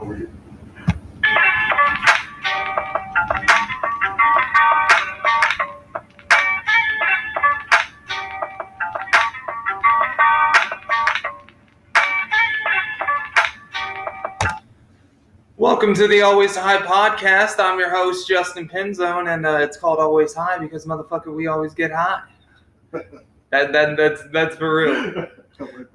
We- Welcome to the Always High podcast. I'm your host Justin Pinzone, and uh, it's called Always High because motherfucker, we always get high. That, that that's that's for real.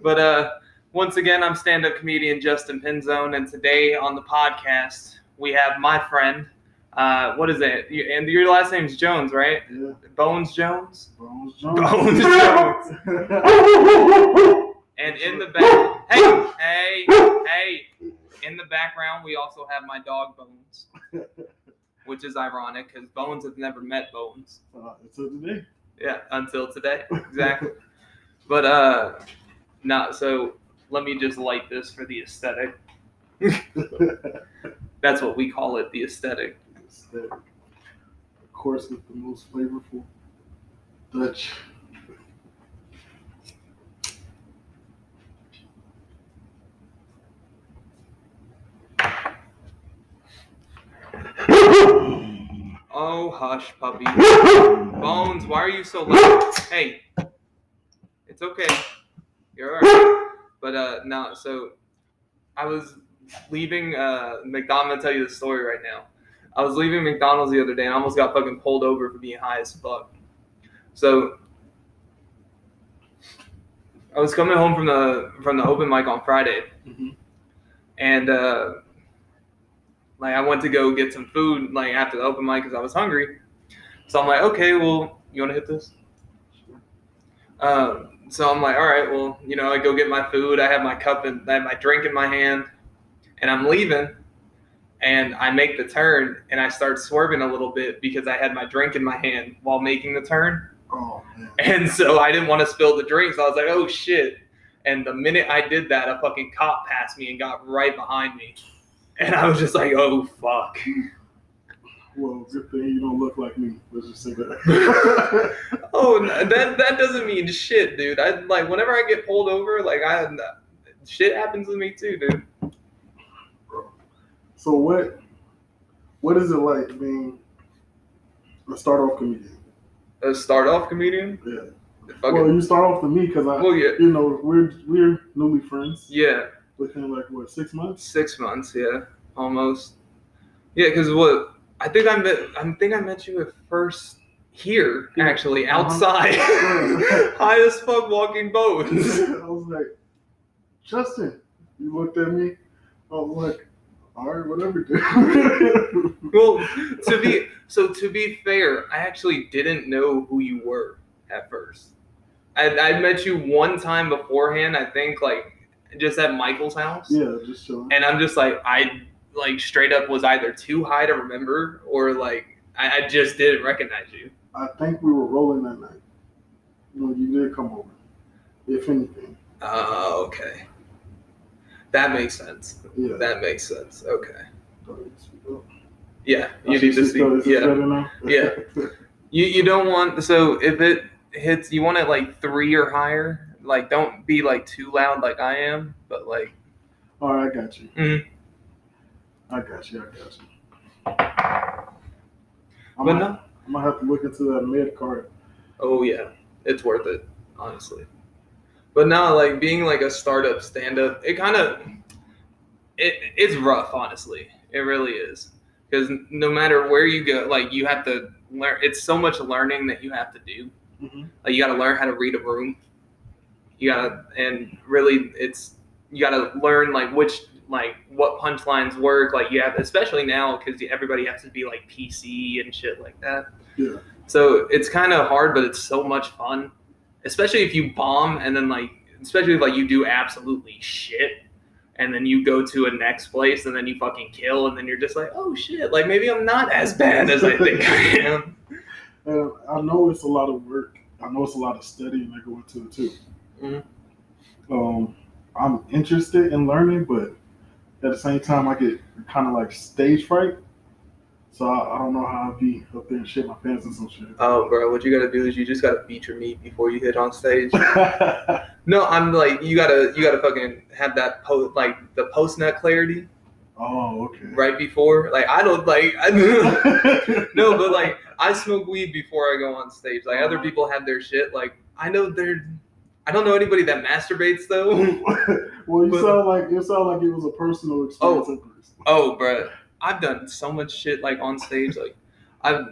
But uh, once again, I'm stand-up comedian Justin Pinzone, and today on the podcast we have my friend. Uh, what is it? You, and your last name's Jones, right? yeah, Bones Jones. Bones Jones. Bones Jones. And in the back, hey, hey, hey, in the background, we also have my dog Bones, which is ironic because Bones has never met Bones. uh, until today. Yeah, until today, exactly. but uh, no. So let me just light this for the aesthetic. That's what we call it, the aesthetic. Aesthetic. Of course, with the most flavorful Dutch. Oh, hush, puppy. Bones, why are you so loud? Hey, it's okay. You're alright. But uh, no. So I was leaving uh McDonald's. I'm gonna tell you the story right now. I was leaving McDonald's the other day and I almost got fucking pulled over for being high as fuck. So I was coming home from the from the open mic on Friday, Mhm. and uh, like I went to go get some food like after the open mic because I was hungry. So I'm like, okay, well, you want to hit this? Um, so I'm like, all right, well, you know, I go get my food. I have my cup and I have my drink in my hand, and I'm leaving. And I make the turn, and I start swerving a little bit because I had my drink in my hand while making the turn. Oh man. And so I didn't want to spill the drink. So I was like, oh shit. And the minute I did that, a fucking cop passed me and got right behind me. And I was just like, oh fuck. Well, good thing you don't look like me. Let's just say that. Oh, that that doesn't mean shit, dude. I like whenever I get pulled over, like I shit happens with me too, dude. Bro. so what? What is it like being a start off comedian? A start off comedian. Yeah. Fucking, Well, you start off with me because I, well, yeah, you know, we're we're newly friends. yeah, Within like what six months? six months, yeah, almost. Yeah, because what I think I met, I think I met you at first here, Yeah. actually Uh-huh. outside, high as fuck, walking bones. I was like, Justin. You looked at me. I was like, all right, whatever, dude. Well, to be so to be fair, I actually didn't know who you were at first. I I met you one time beforehand, I think, like just at Michael's house, yeah, just chilling. and I'm just like I like straight up was either too high to remember or like I, I just didn't recognize you. I think we were rolling that night. No, you did come over. If anything. Oh, okay, that makes sense. Yeah. That makes sense. Okay, Go ahead, speak up. yeah, you need to see. speak. go, is Yeah. Yeah. You you don't want so if it hits you want it like three or higher. Like don't be like too loud like I am, but like All right, I got you. Mhm. I got you. I got you. I'm but gonna, no. I'm gonna have to look into that mid card. Oh yeah, it's worth it, honestly. But now like being like a startup stand up, it kind of it it's rough, honestly. It really is because no matter where you go, like you have to learn. It's so much learning that you have to do. Mhm. Like you got to learn how to read a room. You gotta, and really, it's you gotta learn like which like what punchlines work. Like you have, especially now because everybody has to be like PC and shit like that. Yeah. So it's kind of hard, but it's so much fun. Especially if you bomb and then like, especially if like you do absolutely shit, and then you go to a next place and then you fucking kill, and then you're just like, oh shit, like maybe I'm not as bad as I think I am. And I know it's a lot of work. I know it's a lot of studying that go into it too. Mhm. Um, I'm interested in learning, but at the same time, I get kind of like stage fright. So I, I don't know how I'd be up there and shit my pants and some shit. Oh, bro, what you gotta do is you just gotta beat your meat before you hit on stage. No, I'm like you gotta you gotta fucking have that post like the post nut clarity. Oh, okay. right before. Like I don't like I, no, but like I smoke weed before I go on stage. Like other people have their shit. Like I know they're. I don't know anybody that masturbates though. well, you But- sound like you sound like it was a personal experience. first. Oh, bro, I've done so much shit like on stage. Like, I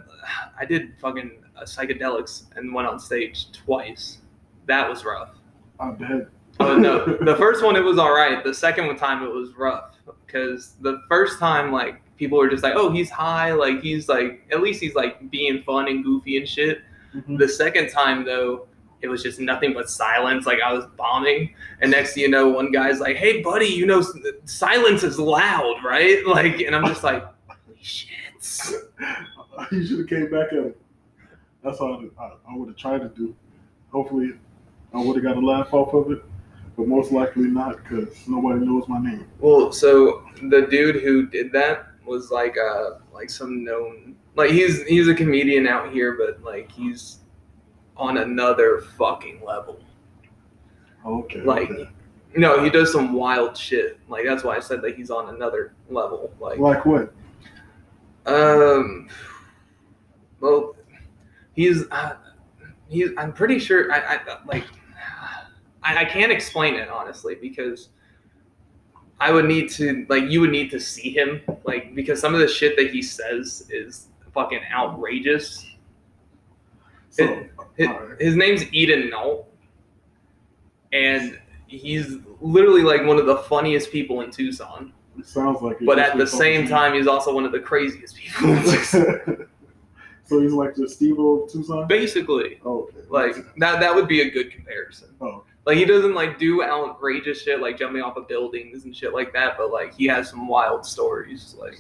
I did fucking uh, psychedelics and went on stage twice. That was rough. I bet. Oh no, the first one it was all right. The second one time it was rough because the first time like people were just like, oh, he's high, like he's like at least he's like being fun and goofy and shit. Mhm. The second time though, it was just nothing but silence. Like I was bombing, and next thing you know, one guy's like, "Hey, buddy, you know, silence is loud, right?" Like, and I'm just like, "Holy shit!" you should have came back at it. That's all I, I, I would have tried to do. Hopefully, I would have got a laugh off of it, but most likely not because nobody knows my name. Well, so the dude who did that was like uh like some known like he's he's a comedian out here, but like he's on another fucking level. Okay. Like, okay. no, he does some wild shit. Like that's why I said that he's on another level. Like, like what? um, well, he's uh, he's. I'm pretty sure. I, I like. I, I can't explain it honestly because I would need to like you would need to see him like because some of the shit that he says is fucking outrageous. His, his name's Eden Nault, and he's literally like one of the funniest people in Tucson. it sounds like. it But at the same time, he's also one of the craziest people. in Tucson. so he's like the Steve of Tucson. Basically, Oh, okay. like that that would be a good comparison. Oh, Like he doesn't like do outrageous shit like jumping off of buildings and shit like that, but like he has some wild stories. Like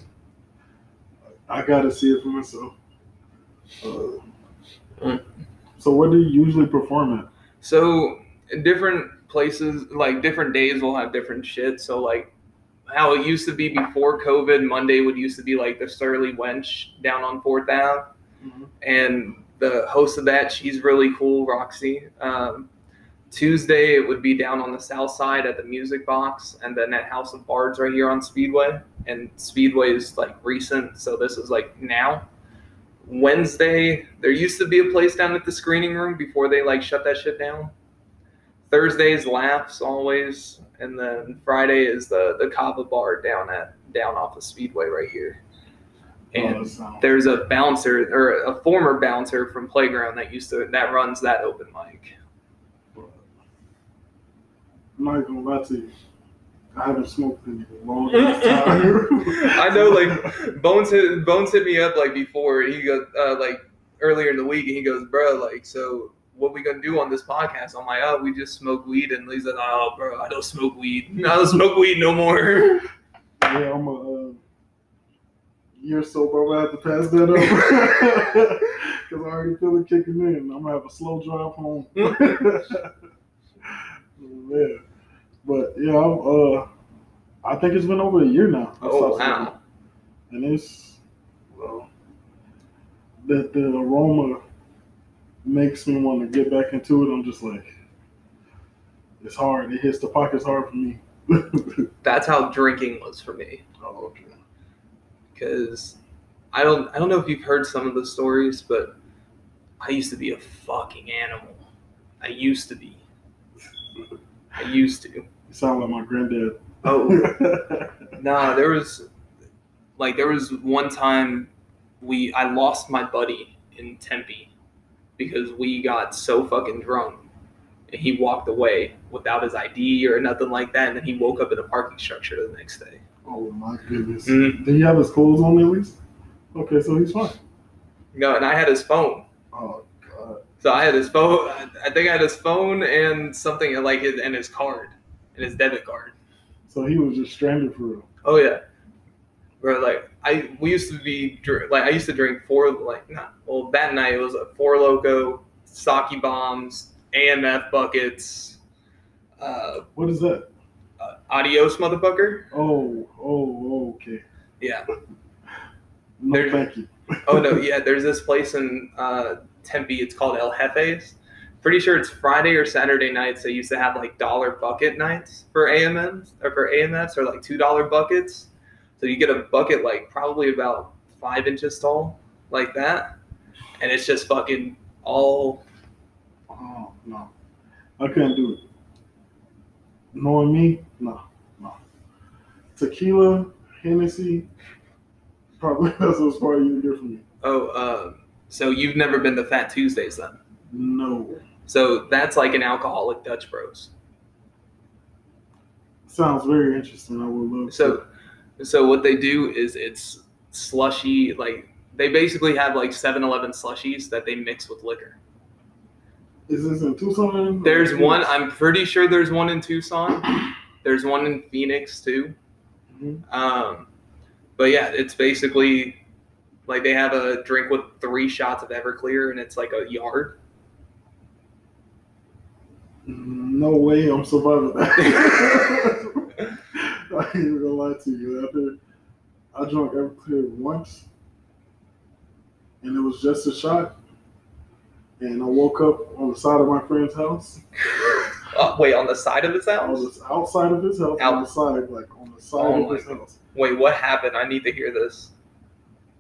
I gotta see it for myself. Uh, So where do you usually perform at? so, different places, like different days, will have different shit. So like how it used to be before COVID, Monday would used to be like the Surly Wench down on Fourth Ave. and the host of that, she's really cool, Roxy. Um, Tuesday it would be down on the south side at the Music Box, and then at House of Bards right here on Speedway. And Speedway is like recent, so this is like now. Wednesday, there used to be a place down at the screening room before they like shut that shit down. Thursdays laughs always, and then Friday is the the Kava Bar down at down off of Speedway right here. And oh, there's a bouncer or a former bouncer from playground that used to that runs that open mic I'm not gonna lie to you. I haven't smoked in a long time. i know like bones hit bones hit me up like before he goes uh, like earlier in the week and he goes bro like so what we gonna do on this podcast i'm like oh we just smoke weed and he's like oh bro i don't smoke weed i don't smoke weed no more Yeah, I'm a uh, year sober. I'm gonna have to pass that up because I already feel it kicking in. I'm gonna have a slow drive home. yeah, but yeah, uh, I think it's been over a year now. Oh wow and it's well, the the aroma makes me want to get back into it. I'm just like, it's hard. It hits the pockets hard for me. that's how drinking was for me oh, okay. because I don't I don't know if you've heard some of the stories, but I used to be a fucking animal. I used to be. I used to. Sound like my granddad. Oh nah, there was like there was one time we I lost my buddy in Tempe because we got so fucking drunk and he walked away without his ID or nothing like that, and then he woke up in a parking structure the next day. oh my goodness. Mhm. Did he have his clothes on at least? Okay, so he's fine. No, and I had his phone. Oh god. So I had his phone. I think I had his phone and something like his and his card and his debit card. So he was just stranded for real. Oh yeah, bro. Like I, we used to be like I used to drink four like not well that night it was a Four Loko, sake bombs, AMF buckets, uh, What is that? uh, adios motherfucker. Oh, oh, okay. Yeah. No, There's- thank you. Oh no, yeah. There's this place in uh, Tempe. It's called El Jefe's. Pretty sure it's Friday or Saturday nights. They used to have like dollar bucket nights for AMMs or for AMFs or like two dollar buckets. So you get a bucket like probably about five inches tall, like that, and it's just fucking all. Oh no, I couldn't do it. Knowing me, no, no. Tequila, Hennessy, probably that's as far you can get from me. Oh, uh, so you've never been to Fat Tuesdays then? No, So that's like an alcoholic Dutch Bros. sounds very interesting. I would love. So, so what they do is it's slushy. Like they basically have like 7-Eleven slushies that they mix with liquor. is this in Tucson? There's one. I'm pretty sure there's one in Tucson. There's one in Phoenix too. Mhm. Um, but yeah, it's basically like they have a drink with three shots of Everclear, and it's like a yard. No way I'm surviving that. I ain't even gonna lie to you. After I drank Everclear once, and it was just a shot, and I woke up on the side of my friend's house. Oh, wait, on the side of his house? was outside of his house, on Out. the side, like on the side Oh of his house. Wait, what happened? I need to hear this.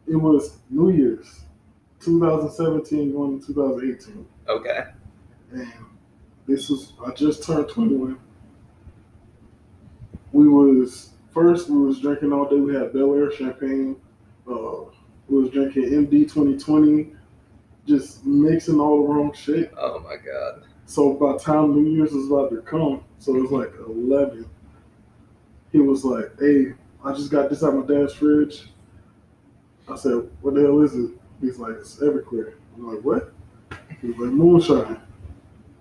It was New Year's, 2017 going to 2018, Okay. and this was I just turned 21. We was first we was drinking all day. We had Belaire champagne. Uh, we was drinking MD 2020, just mixing all the wrong shit. Oh my god. So by the time New Year's was about to come, so it was like 11. He was like, "Hey, I just got this out my dad's fridge." I said, "What the hell is it?" He's like, "It's Everclear." I'm like, "What?" He was like, "Moonshine."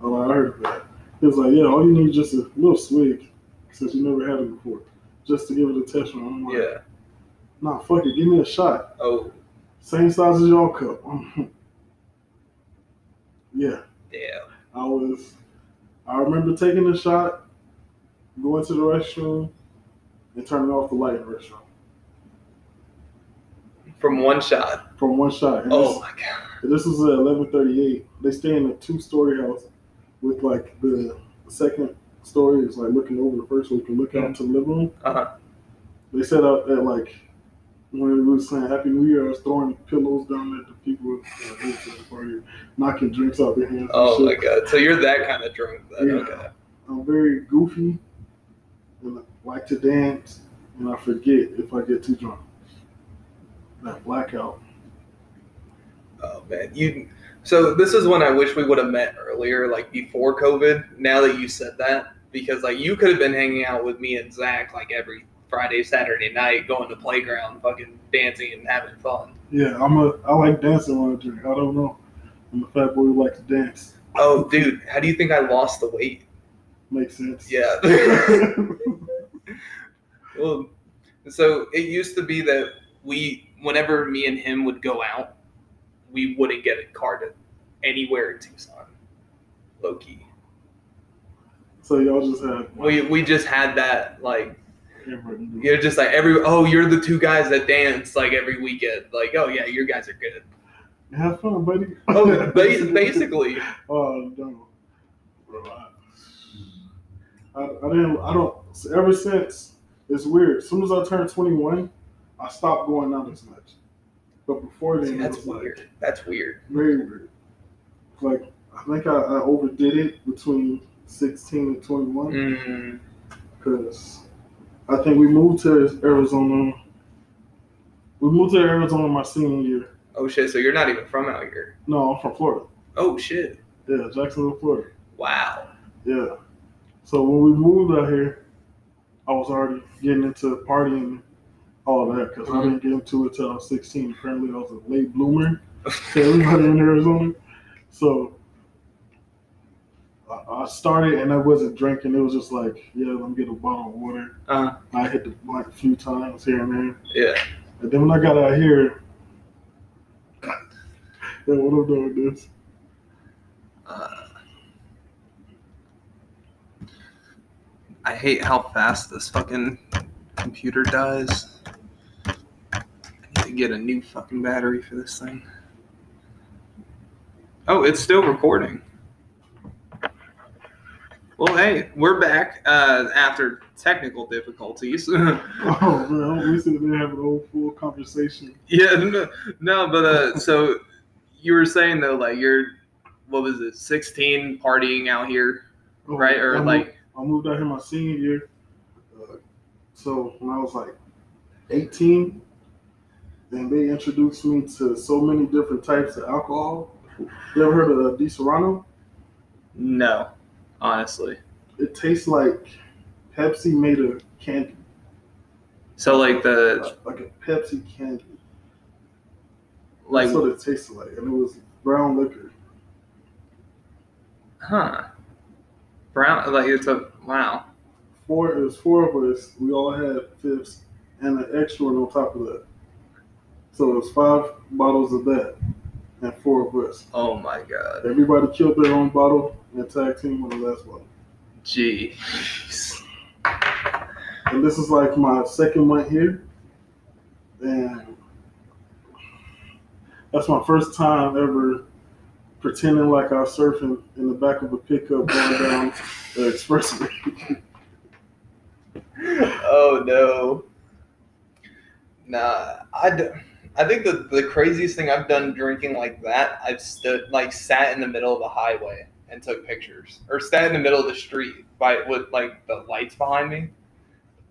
Like, "I heard that." He was like, "Yeah, all you need is just a little swig, since you never had it before, just to give it a test run." I'm like, Yeah. "Nah, fuck it, give me a shot, Oh, same size as your cup." yeah. damn. I was, I remember taking a shot, going to the restroom, and turning off the light in the restroom From one shot. from one shot. And Oh my god. this, this was at eleven thirty eight. They stay in a two story house with like the second story is like looking over the first, so we can look out to the living room. Uh-huh. They set up at like when we were saying Happy New Year, I was throwing pillows down at the people uh, at the party, knocking drinks out their hands. Oh my god. So you're that kind of drunk then. Yeah. Okay. I'm very goofy and I like to dance, and I forget if I get too drunk. That blackout. Man. You so this is when I wish we would have met earlier, like before COVID. Now that you said that. Because like you could have been hanging out with me and Zach like every Friday, Saturday night, going to playground, fucking dancing and having fun. Yeah, I'm a. I like dancing when I drink. I don't know. I'm a fat boy who likes to dance. Oh, dude, how do you think I lost the weight? Makes sense. Yeah. well, so it used to be that we, whenever me and him would go out, we wouldn't get a car to anywhere in Tucson. Low key. so y'all just had. We we just had that like everything to do. you're just like every oh you're the two guys that dance like every weekend like oh yeah your guys are good Have fun, buddy. oh ba- basically Oh no, bro. I, I, I didn't. I don't. Ever since it's weird. As soon as I turned 21, I stopped going out as much. But before then, See, that's was like weird that's weird very weird. Like I think I, I overdid it between 16 and 21 mm, because I think we moved to Arizona. We moved to Arizona my senior year. oh shit so you're not even from out here No, I'm from Florida. oh shit Yeah, Jacksonville, Florida. wow Yeah. So when we moved out here, I was already getting into partying all that because I didn't get into it till I was 16. Apparently, I was a late bloomer to everybody in Arizona. So I- I started and I wasn't drinking. It was just like, yeah, let me get a bottle of water. uh I hit the blunt a few times here and there. yeah And then when I got out here, yeah, what I'm doing this. uh, I hate how fast this fucking computer dies. I need to get a new fucking battery for this thing. Oh, it's still recording. Well, hey, we're back uh, after technical difficulties. Oh man, we sitting there having a whole full conversation. yeah, no, no, but uh, so you were saying though, like you're, what was it, 16, partying out here, Oh, right? Or I moved- like, I moved out here my senior year. Uh, so when I was like 18, then they introduced me to so many different types of alcohol. You ever heard of uh, Disaronno? no, honestly. It tastes like Pepsi made a candy, So like the like, like a Pepsi candy. like, That's what it tasted like, and it was brown liquor. huh? Brown, like it's a wow. Four, it was four of us. We all had fifths and an extra one on top of that. So it was five bottles of that and four of us. Oh my god, Everybody killed their own bottle and tag team on the last bottle. jeez. And this is like my second month here. And that's my first time ever pretending like I was surfing in the back of a pickup going down the expressway. oh no. Nah, I, d- I think the, the craziest thing I've done drinking like that, I've stood like sat in the middle of the highway and took pictures, or sat in the middle of the street by with like the lights behind me,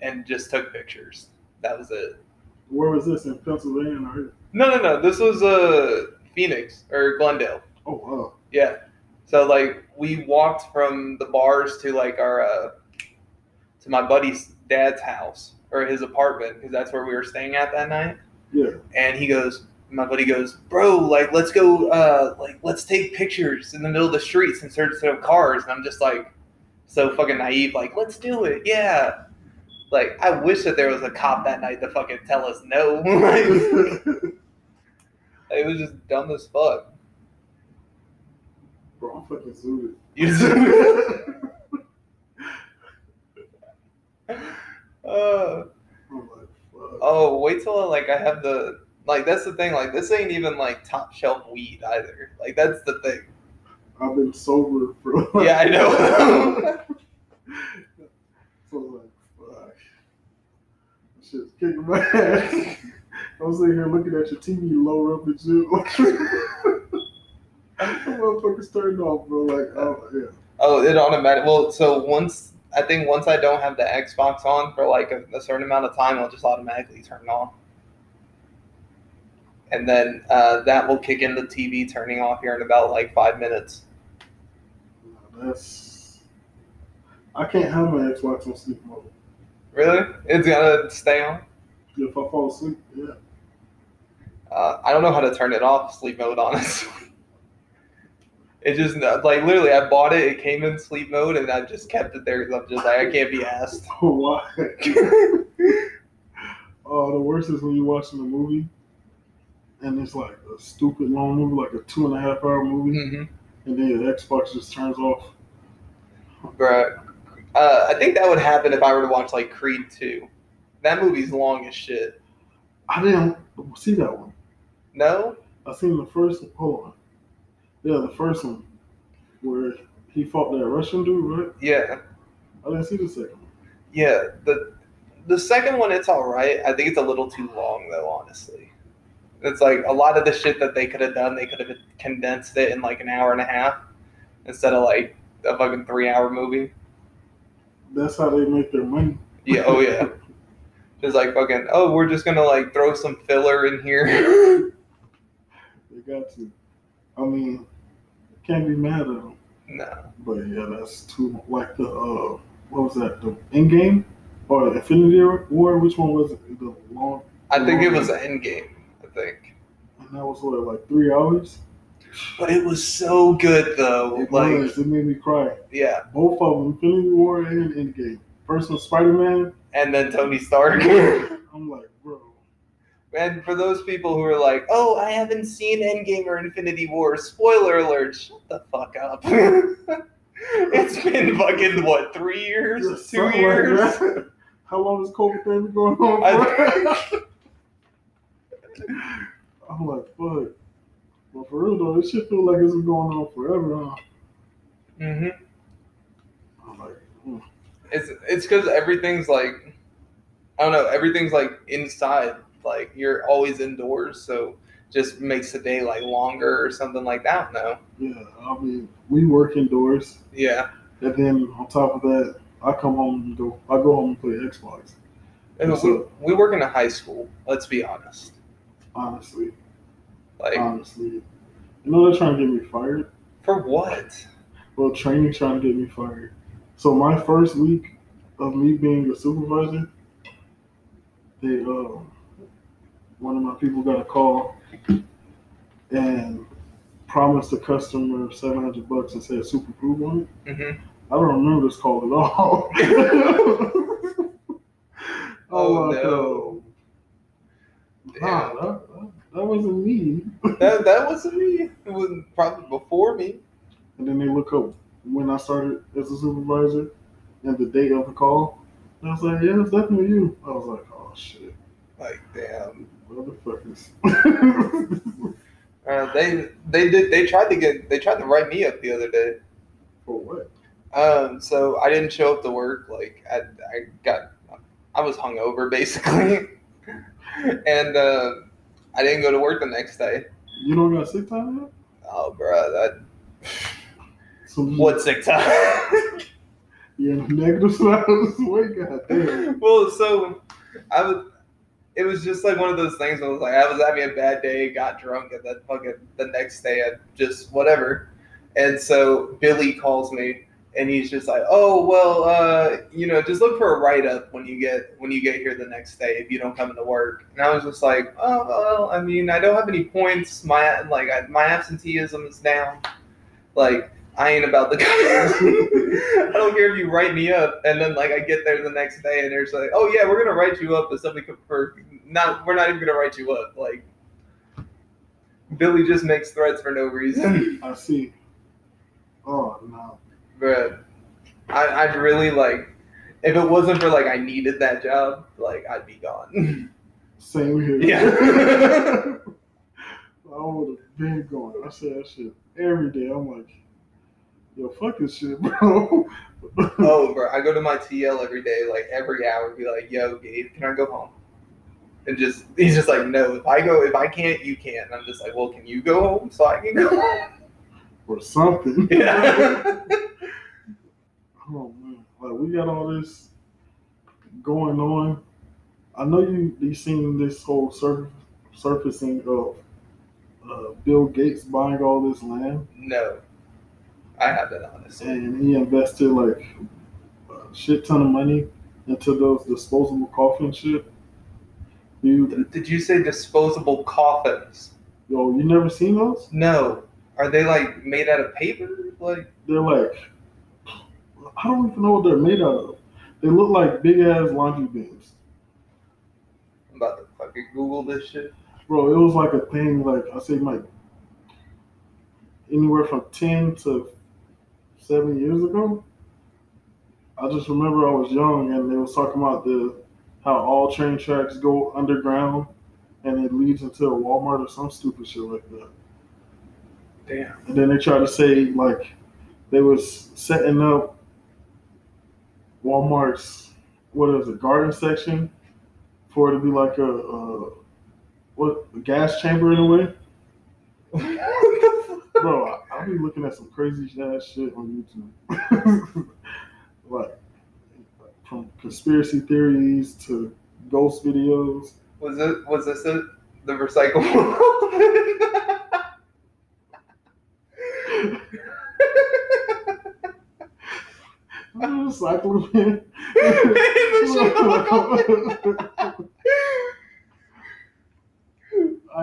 and just took pictures. That was it. Where was this in Pennsylvania? Right? No, no, no. This was uh Phoenix or Glendale. Oh wow. Yeah. So like we walked from the bars to like our uh to my buddy's dad's house or his apartment because that's where we were staying at that night. Yeah. And he goes, my buddy goes, bro, like let's go, uh, like let's take pictures in the middle of the streets instead of cars. And I'm just like, so fucking naive, like let's do it, yeah. Like I wish that there was a cop that night to fucking tell us no. Like, it was just dumb as fuck. Bro, I'm fucking zooted. You just- uh, I'm like, fuck. Oh, wait till like I have the like. That's the thing. Like this ain't even like top shelf weed either. Like that's the thing. I've been sober for Yeah, I know. so like, fuck. Shit's kicking my ass. I'm sitting here looking at your TV lower up and shit. The motherfucker's turned off, bro. Like, oh, yeah. oh, it automatic. Well, so once I think once I don't have the Xbox on for like a, a certain amount of time, it'll just automatically turn off. And then uh, that will kick in the TV turning off here in about like five minutes. That's. I can't have my Xbox on sleep mode. Really? It's gonna stay on? If I fall asleep, yeah. Uh, I don't know how to turn it off sleep mode, honestly. It just like literally, I bought it. It came in sleep mode, and I just kept it there because I'm just like I can't be asked. Why? Oh, the worst is when you're watching a movie and it's like a stupid long movie, like a two and a half hour movie, hmm and then your Xbox just turns off. Bruh. Uh, I think that would happen if I were to watch like Creed two. That movie's long as shit. I didn't see that one. No. I seen the first. Hold on. Yeah, the first one where he fought that Russian dude, right? Yeah. I didn't see the second one. Yeah. The the second one, it's all right. I think it's a little too long though. Honestly, it's like a lot of the shit that they could have done. They could have condensed it in like an hour and a half instead of like a fucking three hour movie. That's how they make their money. Yeah. Oh yeah. Just like fucking. Oh, we're just gonna like throw some filler in here. They got to. I mean, can't be mad at them. no. But yeah, that's too like the uh, what was that? The end game or the Infinity War? Which one was it? The long. I think it was the end game. I think. And that was what like three hours. But it was so good though. It like was. It made me cry. yeah. Both of them, Infinity War and Endgame. First one, Spider Man. And then Tony Stark. I'm like. And for those people who are like, "Oh, I haven't seen Endgame or Infinity War," spoiler alert! Shut the fuck up. it's been fucking what three years, Just two years. Like. How long has COVID been going on? I- For? I'm like, fuck. But for real though, this shit feel like it's been going on forever. Huh? Mm-hmm. I'm like, mm. It's it's because everything's like, I don't know, everything's like inside. Like you're always indoors, so just makes the day like longer or something like that. No. Yeah, I mean, we work indoors, Yeah. and then on top of that, I come home and go. I go home and play Xbox. And What's we, we work in a high school. Let's be honest. Honestly, Like honestly, you know they're trying to get me fired. for what? Well, training trying to get me fired. So my first week of me being a supervisor, they uh, one of my people got a call and promised the customer seven hundred bucks and said super proof on it. hmm I don't remember this call at all. Oh, like, no. Nah, that, that wasn't me. That that wasn't me. It was probably before me. And then they look up when I started as a supervisor and the date of the call. And I was like, yeah, it's definitely you. I was like, oh shit, Like damn. motherfuckers. Uh, they they did they tried to get they tried to write me up the other day. For what? Um, so I didn't show up to work. Like I, I got, I was hungover basically, and uh, I didn't go to work the next day. You don't got sick time yet? Oh, bro, that So what sick time? Yeah, negative side of this way, goddamn. well, so I was. It was just like one of those things. Where I was like, I was having a bad day, got drunk, and then fucking the next day, I just whatever. And so Billy calls me, and he's just like, "Oh well, uh, you know, just look for a write up when you get when you get here the next day if you don't come into work." And I was just like, "Oh well, I mean, I don't have any points. My like I, my absenteeism is down. Like I ain't about to come. I don't care if you write me up, and then like I get there the next day, and they're just like, "Oh yeah, we're gonna write you up, but something could for not. We're not even gonna write you up. Like Billy just makes threats for no reason." I see. Oh no. But I, I'd really like if it wasn't for like I needed that job, like I'd be gone. Same here. Yeah. I would have been going. I say that shit every day. I'm like, yo, fuck this shit, bro. oh, bro, I go to my TL every day, like every hour, be like, "Yo, Gabe, can I go home?" And just he's just like, "No, if I go, if I can't, you can't." And I'm just like, "Well, can you go home so I can go home?" or something. Yeah. oh man, like we got all this going on. I know you you seen this whole surf, surfacing of uh, Bill Gates buying all this land, no, I haven't honestly. and he invested like a shit ton of money into those disposable coffin shit. You Did you say disposable coffins? yo, you never seen those? No. Are they like made out of paper? Like They're like I don't even know what they're made out of. They look like big ass laundry bins. I'm about to fucking Google this shit. Bro, it was like a thing, like I say, like anywhere from 10 to seven years ago. I just remember I was young and they was talking about the how all train tracks go underground and it leads into a Walmart or some stupid shit like that. Damn. And then they tried to say like they was setting up Walmart's what is it, garden section for it to be like a, a what a gas chamber in a way. Bro, I'll be looking at some crazy ass shit on YouTube. like from conspiracy theories to ghost videos. Was it? Was this it? The recyclable? I'm a cyclopean.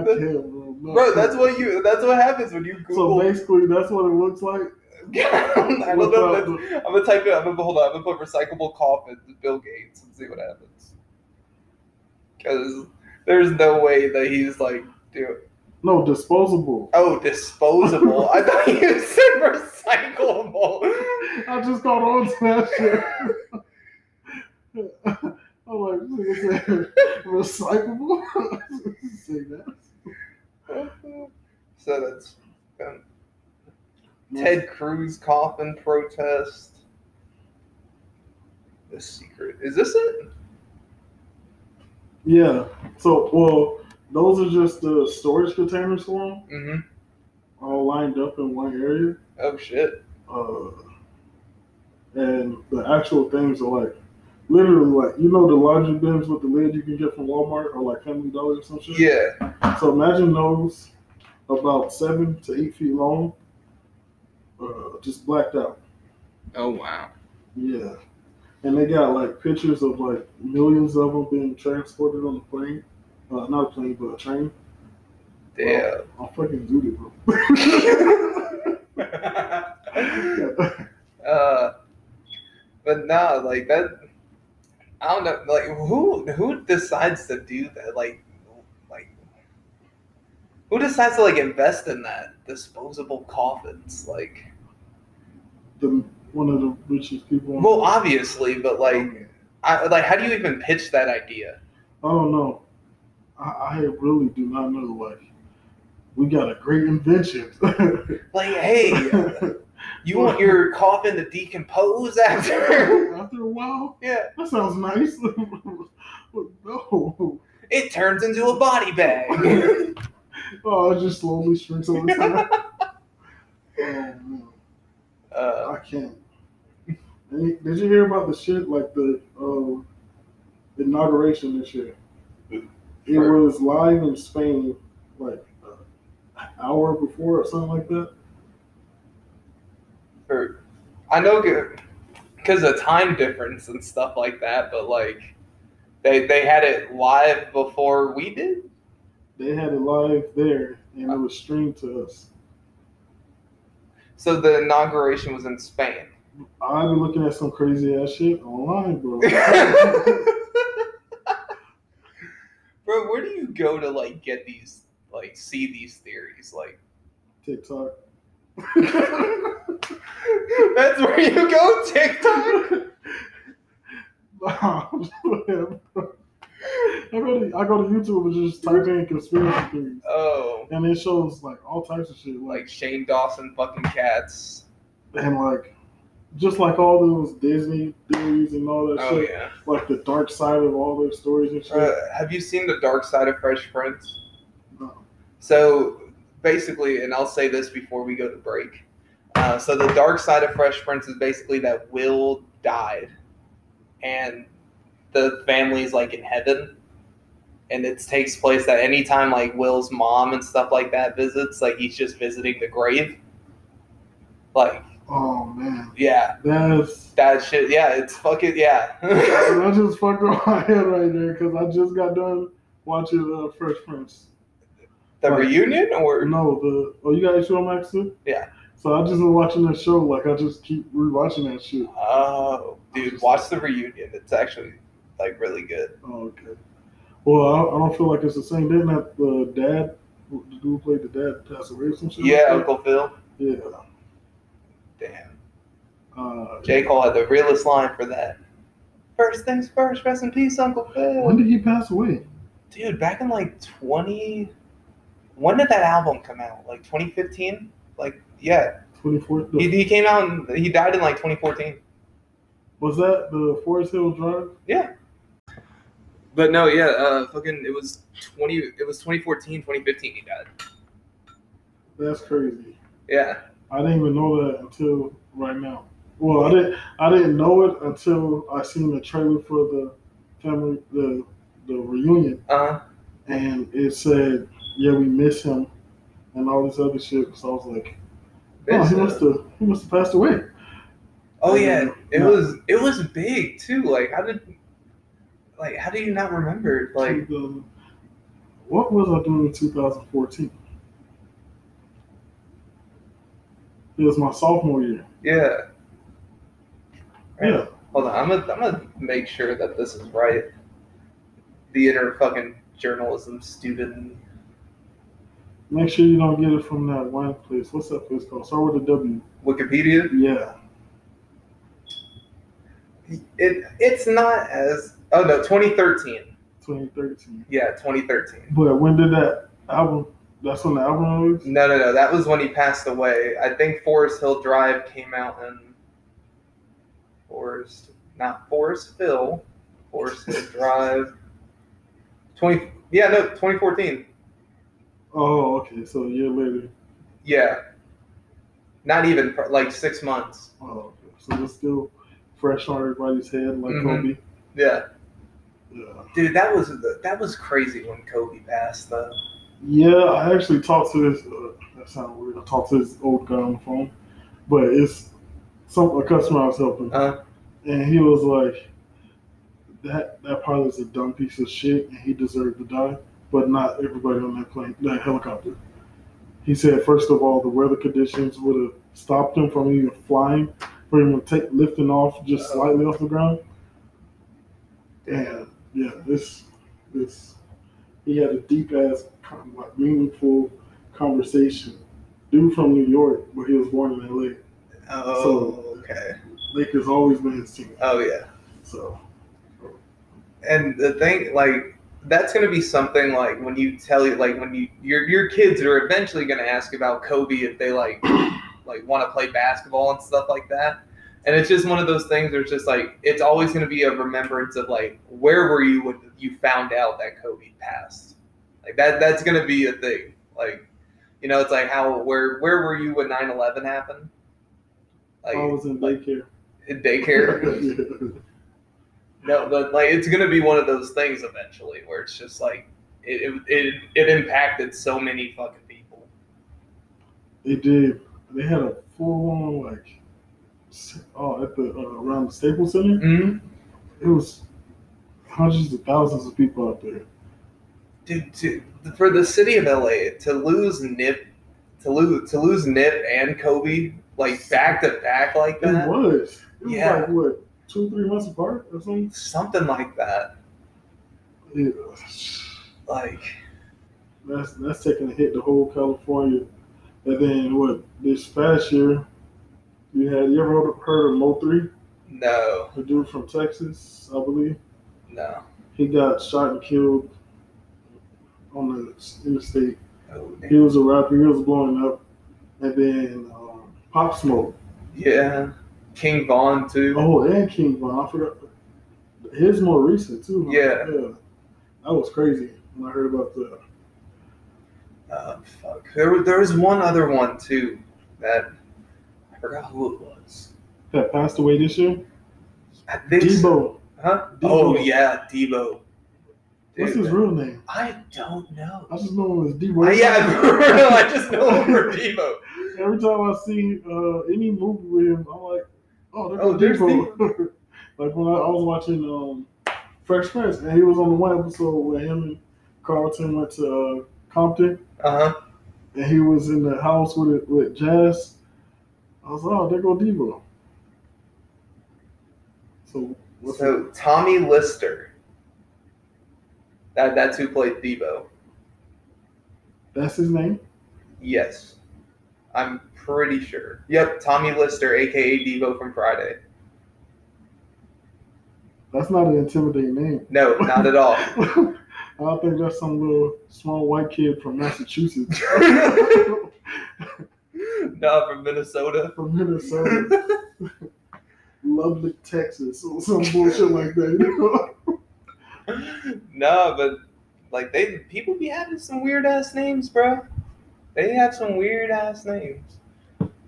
I can't, bro. That's what you. That's what happens when you So basically, that's what it looks like. I don't know. I'm gonna type it. I'm gonna hold on. I'm gonna put recyclable coffins to Bill Gates and see what happens. Because there's no way that he's like, dude. No, disposable. Oh, disposable. I thought you said recyclable. I just got on to that shit. I'm like, recyclable. Say that. so that's um, Ted Cruz coffin protest. The secret. Is this it? Yeah. So, well, those are just the storage containers for them, Mm-hmm. all lined up in one area. Oh shit. Uh, and the actual things are like, literally, like you know the laundry bins with the lid you can get from Walmart or like Family Dollar or some shit. Yeah. So imagine those about seven to eight feet long, uh, just blacked out. Oh wow. Yeah. And they got like pictures of like millions of them being transported on the plane. Uh, not a plane, but a train. Damn. I'm fucking zooted, bro. uh, but nah, like that. I don't know. Like who who decides to do that? Like, like who decides to like invest in that disposable coffins? Like, the one of the richest people. well, obviously, but like, I like how do you even pitch that idea? I don't know. I, I really do not know. Like, we got a great invention. Like, hey, you want your coffin to decompose after? After a while, yeah, that sounds nice. no. it turns into a body bag. Oh, it just slowly shrinks over time. oh man, uh, I can't. Did you hear about the shit like the uh, inauguration this year? It was live in Spain like uh, an hour before or something like that. Or I know because of time difference and stuff like that, but like they they had it live before we did. They had it live there, and it oh. was streamed to us. So the inauguration was in Spain. I've been looking at some crazy ass shit online, bro. Bro, where do you go to like get these like see these theories? Like TikTok. that's where you go, TikTok. I go to I go to YouTube and just type in conspiracy theories, Oh, and it shows like all types of shit, like like Shane Dawson fucking cats. and like just like all those Disney theories and all that Oh shit, yeah. like the dark side of all their stories and shit. Uh, have you seen the Dark Side of Fresh Prince? No. So basically, and I'll say this before we go to break. Uh, so the dark side of Fresh Prince is basically that Will died, and the family's like in heaven, and it takes place that anytime like Will's mom and stuff like that visits, like he's just visiting the grave. Like, Oh man, yeah, that's that shit. Yeah, it's fucking yeah. that just fucked up my head right there because I just got done watching uh, Fresh Prince. the reunion or No, the oh you got HBO Max too? Yeah. So I just been watching that show. Like I just keep rewatching that shit. oh, dude, watch the reunion. It's actually like really good. Oh, okay. Well, I, I don't feel like it's the same. Didn't that the dad, the dude who played the dad, pass away or some shit? like Yeah, that? Uncle Phil. Yeah. Damn. Uh, J. Cole had the realest line for that. First things first, rest in peace, Uncle Phil. when did he pass away? Dude, back in like 20. When did that album come out? Like 2015? Like, yeah. Twenty fourth. He, he came out and he died in like 2014. Was that the Forest Hill Drive? Yeah. But no, yeah, uh, fucking, it was 20, it was 2014, 2015 he died. That's crazy. Yeah. I didn't even know that until right now. Well, I didn't. I didn't know it until I seen the trailer for the family, the the reunion, Uh, and it said, "Yeah, we miss him," and all this other shit. So I was like, "Oh, he must have. He must have passed away." Oh yeah, it was it was big too. Like how did like how do you not remember? Like 2000 what was I doing in 2014? It was my sophomore year. yeah. Yeah. Hold on, I'm gonna I'm gonna make sure that this is right. The inner fucking journalism student. Make sure you don't get it from that one place. What's that place called? Start with a W. Wikipedia. Yeah. It it's not as oh no 2013. 2013. Yeah, 2013. But when did that album? That's when the album released. No no no, that was when he passed away. I think Forest Hill Drive came out in Forest. not Forestville, Forest Hill Drive. Twenty. Yeah, no, 2014. Oh, okay. So a year later. Yeah. Not even like six months. Oh, okay. So it's still fresh on everybody's head, like Mhm. Kobe. Yeah. Yeah. Dude, that was that was crazy when Kobe passed though. Yeah, I actually talked to this. Uh, that sounds weird. I talked to this old guy on the phone, but it's some a customer I was helping, Uh, and he was like, "That that pilot's a dumb piece of shit, and he deserved to die." But not everybody on that plane, that helicopter. He said, first of all, the weather conditions would have stopped him from even flying, for him to take lifting off just slightly off the ground. And yeah, this this he had a deep ass like meaningful conversation. Dude from New York, but he was born in LA. oh, okay. Lake has always been his team. Oh yeah. So And the thing, like, that's gonna be something like when you tell you, like, when you your your kids are eventually gonna ask about Kobe if they like like want to play basketball and stuff like that. And it's just one of those things where it's just like it's always gonna be a remembrance of like where were you when you found out that Kobe passed. Like that that's gonna be a thing. Like, you know, it's like how where where were you when 9-11 happened? Like I was in daycare. in daycare. No, but like it's gonna be one of those things eventually where it's just like it it, it, it impacted so many fucking people. They did. They had a full on like oh at the uh, around the Staples Center. Mm-hmm. It was hundreds of thousands of people out there. Dude, to, for the city of LA to lose Nip, to lose to lose Nip and Kobe like back to back like It that, was. It was Yeah. like what two three months apart or something. something like that. It, Like that's that's taking a hit to whole California. And then what this past year, you had you ever heard of Mo three, no, the dude from Texas, I believe. no. He got shot and killed on the interstate. Oh, He was a rapper. He was blowing up, and then um, Pop Smoke. yeah, King Von too. Oh, and King Von. I forgot. His more recent too. huh? Yeah. yeah. That was crazy when I heard about the. Uh, fuck. There, was- there was one other one too that I forgot who it was. That passed away this year. I think so. Debo. Huh? Debo. Oh yeah, Debo. What's Dude, his real name? I don't know. I just know him as Debo. Uh, yeah, for real, I just know him for Debo. Every time I see uh, any movie with him, I'm like, oh, Oh, there's Debo. like when I, I was watching um, Fresh Prince, and he was on the one episode where him and Carlton went to uh, Compton, Uh huh. and he was in the house with with Jazz. I was like, oh, there go Debo. So what's So Tommy Lister. That that's who played Debo. that's his name? Yes, I'm pretty sure. Yep, Tommy Lister, aka Debo from Friday. That's not an intimidating name. No, not at all. I don't think that's some little small white kid from Massachusetts, no, from Minnesota. from Minnesota, Lubbock, Texas, or some bullshit like that. No, but like they people be having some weird ass names, bro. They have some weird ass names,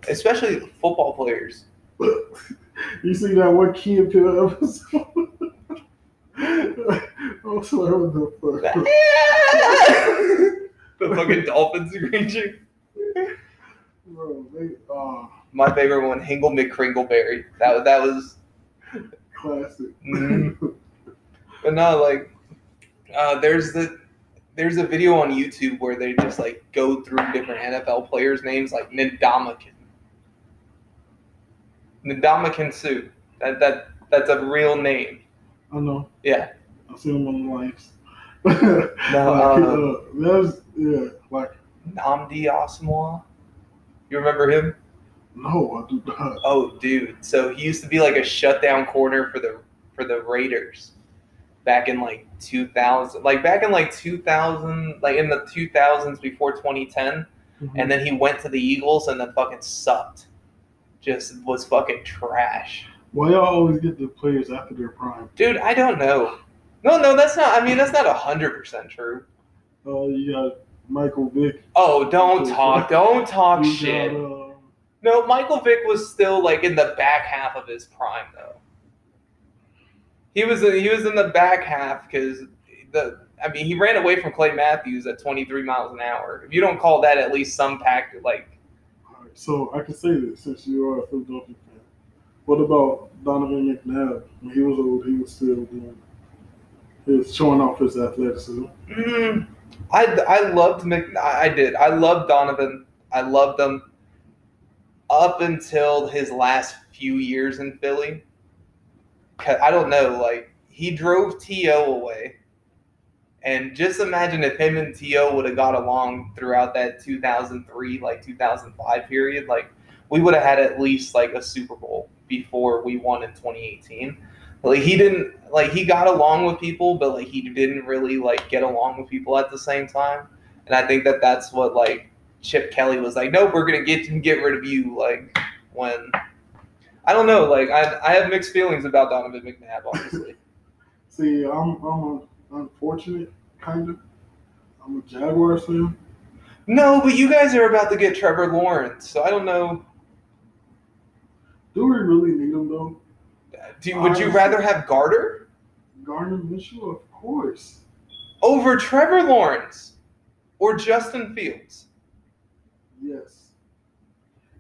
especially football players. you see that one Key Peele episode? I was like, what the fuck? the fucking dolphins screeching. Bro, they, uh, My favorite one, Hingle McCringleberry. That that was. classic. Mhm. But no, like, uh, there's the there's a video on YouTube where they just like go through different NFL players' names, like Ndamukong. Ndamukong Sue. That that that's a real name. I know. Yeah. I see them on the lives. No, like, uh, uh, that's yeah. Like Nnamdi Asomugha. You remember him? no, I do not. Oh, dude. So he used to be like a shutdown corner for the for the Raiders back in like 2000, like back in like 2000, like in the 2000s before 2010. And then he went to the Eagles and then fucking sucked. Just was fucking trash. Why y'all always get the players after their prime? Dude, I don't know. No, no, that's not. I mean, that's not hundred percent true. Uh, you got Michael Vick. Oh, don't talk. Don't talk You shit. Got, uh, No, Michael Vick was still like in the back half of his prime though. He was he was in the back half because the I mean he ran away from Clay Matthews at 23 miles an hour. If you don't call that at least some pack like so I can say this since you are a Philadelphia fan. What about Donovan McNabb? When he was old, he was still doing. He was showing off his athleticism. mm, I I loved Mc I did I loved Donovan. I loved him up until his last few years in Philly. I don't know, like he drove T.O. away, and just imagine if him and T.O. would have got along throughout that 2003 like 2005 period, like we would have had at least like a Super Bowl before we won in 2018. Like he didn't like he got along with people, but like he didn't really like get along with people at the same time. And I think that that's what like Chip Kelly was like, nope, we're gonna get get rid of you. Like when I don't know, like I I have mixed feelings about Donovan McNabb, honestly. See, I'm I'm unfortunate, kind of. I'm a Jaguars fan. no, but you guys are about to get Trevor Lawrence, so I don't know. Do we really need him though? Do, would you rather have Garter Garner Mitchell, of course. over Trevor Lawrence or Justin Fields? Yes.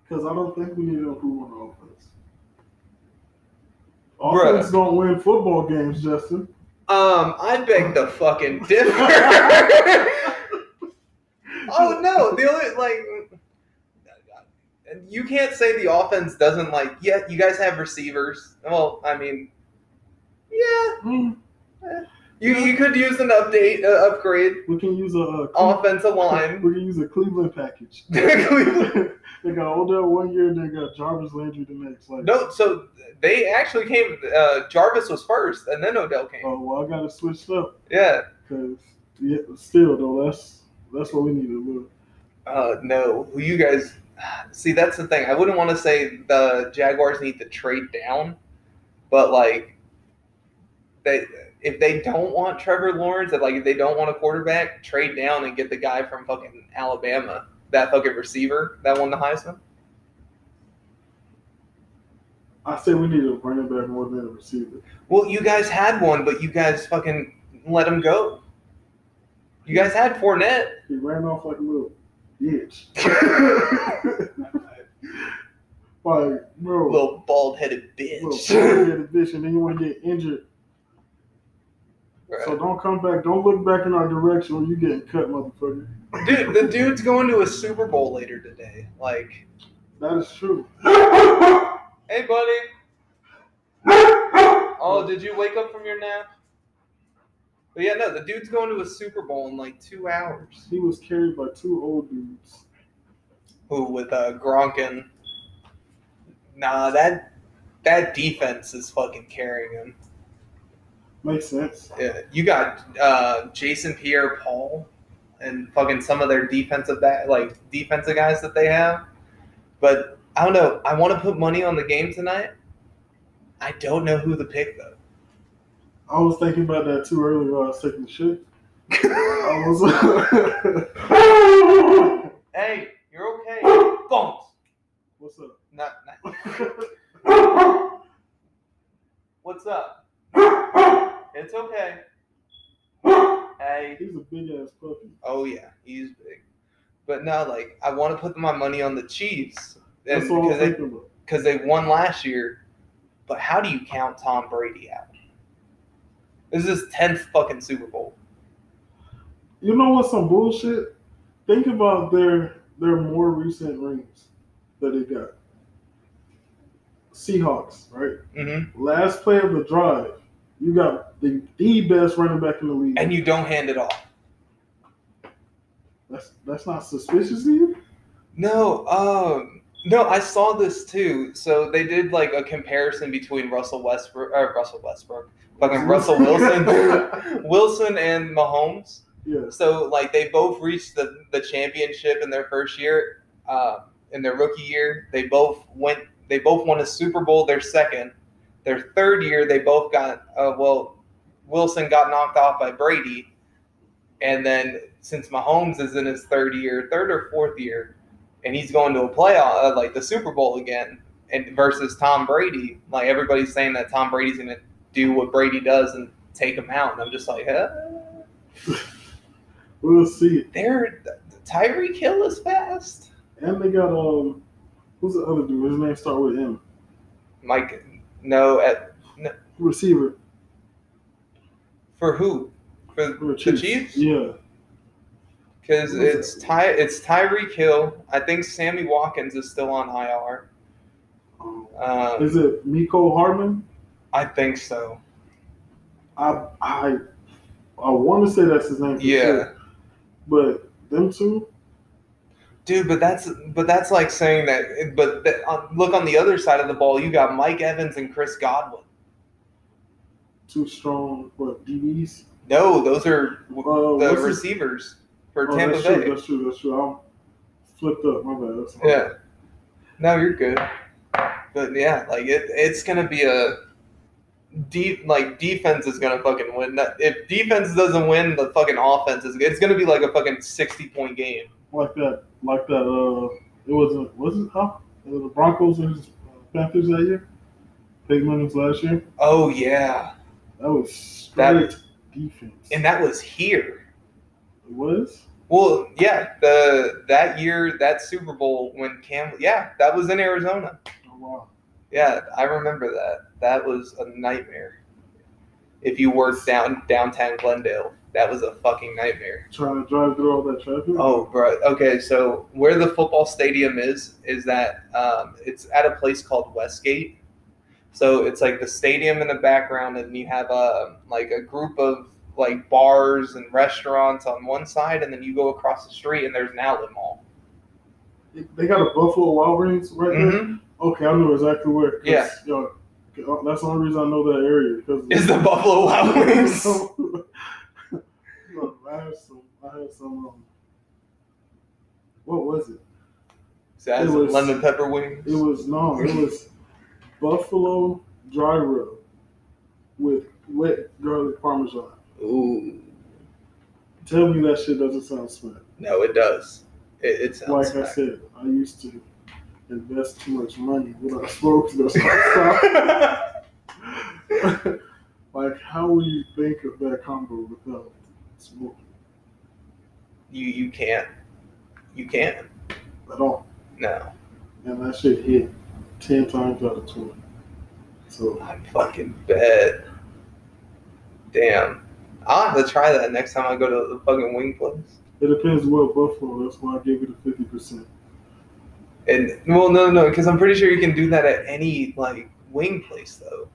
Because I don't think we need him who on offense. Bruh. Offense don't win football games, Justin. Um, I beg the fucking differ. oh no, the only like you can't say the offense doesn't like yeah, you guys have receivers. Well, I mean yeah, Hmm, you, you could use an update, uh, upgrade, we can use a, uh offensive line. We can use a Cleveland package. Cleveland. they got Odell one year, they got Jarvis Landry the next. Like, No, so they actually came. Uh, Jarvis was first, and then Odell came. oh well, I got to switch up Yeah. because yeah, still though, that's that's what we need to do. Uh, no, you guys see. That's the thing. I wouldn't want to say the Jaguars need to trade down, but like they, if they don't want Trevor Lawrence, if like if they don't want a quarterback, trade down and get the guy from fucking Alabama, that fucking receiver that won the Heisman. I say we need a running back more than a receiver. Well, you guys had one, but you guys fucking let him go. You guys had Fournette. He ran off like a little bitch. like, bro, Little bald headed bitch. little bitch. bullheaded bitch, and then you want to get injured. Right. So don't come back. Don't look back in our direction when you getting cut, motherfucker. Dude, the dude's going to a Super Bowl later today. Like, That is true. hey, buddy. Oh, did you wake up from your nap? But yeah, no, the dude's going to a Super Bowl in like two hours. He was carried by two old dudes. Who with uh, Gronk and nah, that that defense is fucking carrying him. Makes sense. Yeah, you got uh, Jason Pierre-Paul and fucking some of their defensive back, like defensive guys that they have. But I don't know. I want to put money on the game tonight. I don't know who to pick though. I was thinking about that too earlier while I was taking the shit. I was. hey, you're okay. Bumps. What's up? Not, not. What's up? It's okay. Hey. He's a big ass puppy. Oh yeah, he's big. But no, like I want to put my money on the Chiefs, That's what I was because they about. because they won last year. But how do you count Tom Brady out? This is his tenth fucking Super Bowl. You know what's some bullshit? Think about their their more recent rings that they got. Seahawks, right? Mm-hmm. Last play of the drive, you got the the best running back in the league. And you don't hand it off. that's that's not suspicious to you? No, um, no, I saw this too. So they did like a comparison between Russell Westbrook, uh, Russell Westbrook, fucking Russell Wilson, Wilson and Mahomes. yes. So like they both reached the, the championship in their first year, uh, in their rookie year. They both went. They both won a Super Bowl their second, Their third year, they both got uh, well. Wilson got knocked off by Brady, and then since Mahomes is in his third year, third or fourth year, and he's going to a playoff uh, like the Super Bowl again, and versus Tom Brady, like everybody's saying that Tom Brady's going to do what Brady does and take him out, and I'm just like, huh? We'll see. They're Tyreek Hill is fast. And they got um, who's the other dude? His name start with M. Mike, no, at Receiver for who? For for the Chiefs. Chiefs? Yeah. Because it's Ty, it's Tyreek Hill. I think Sammy Watkins is still on IR. Um, Um, is it Mecole Hardman? I think so. I I I want to say that's his name. for Yeah, sure. But them two, dude, but that's but that's like saying that. But that, uh, look on the other side of the ball. You got Mike Evans and Chris Godwin. two strong what DBs. No, those are Uh, the receivers for Oh, Tampa that's Bay. true. That's true. That's true. I'm flipped up. My bad. That's my Yeah. No, you're good. But yeah, like it, it's gonna be a deep like defense is gonna fucking win. If defense doesn't win, the fucking offense is. It's gonna be like a fucking sixty point game. like that. Like that. Uh, it wasn't. Was it? Huh? It was the Broncos and Panthers that year. Big was last year. Oh yeah, That was straight That- defense. and that was here. it was. Well, yeah, the that year that Super Bowl when Cam, yeah, that was in Arizona. Oh wow. Yeah, I remember that. That was a nightmare. If you worked down downtown Glendale, that was a fucking nightmare. Trying to drive through all that traffic. Oh, bro. Okay, so where the football stadium is is that um, it's at a place called Westgate. So it's like the stadium in the background, and you have a like a group of like bars and restaurants on one side, and then you go across the street, and there's an outlet mall. They got a Buffalo Wild Wings right there. hmm Okay, I know exactly where. Yeah. Yo, that's the only reason I know that area because Is the Buffalo Wild Wings? I had some. I had some. Um, what was it? So It was- lemon pepper wings. It was no. It was buffalo dry rub with wet garlic parmesan. Ooh, Tell me that shit doesn't sound smack. no, it does. It, it sounds Like I smack. said, I used to invest too much money when I smoked. Why I like, how will you think of that combo without smoking you you can't. You can't. at all? No. And that shit hit ten times out of twenty. So I fucking bet. Damn. I'll have to try that next time I go to the fucking wing place. it depends what buffalo. That's why I gave it a fifty percent. And well, no, no, because I'm pretty sure you can do that at any like wing place though.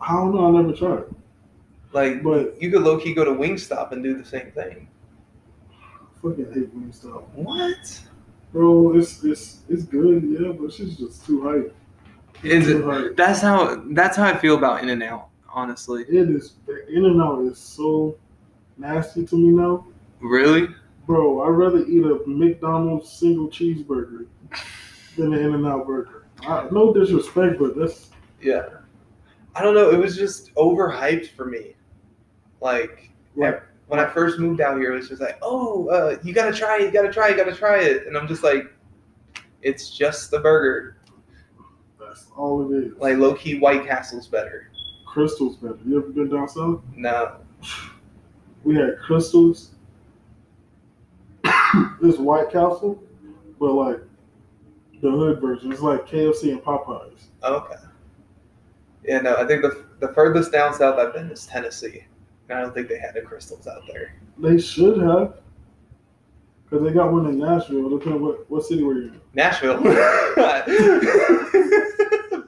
I don't know. I never tried. Like, But- you could low key go to Wingstop and do the same thing. I fucking hate Wingstop. What? Bro, it's it's it's good, yeah, but shit's just too hype. Is Too it? hype. That's how. That's how I feel about In and Out. Honestly. It is In and Out is so nasty to me now. Really? Bro, I'd rather eat a McDonald's single cheeseburger than an In and Out burger. I, no disrespect, but that's Yeah. I don't know. It was just overhyped for me. Like like when I first moved out here, it was just like, oh, uh, you gotta try it, you gotta try it, you gotta try it. And I'm just like, it's just the burger. that's all it is. Like low key, White Castle's better. Crystal's better. You ever been down south? No. We had crystals. this White Castle, but like the hood version. It's like KFC and Popeyes. Okay. Yeah, no, I think the, the furthest down south I've been is Tennessee. I don't think they had the crystals out there. They should have. Because they got one in Nashville. Depending what, what city were you in. Nashville.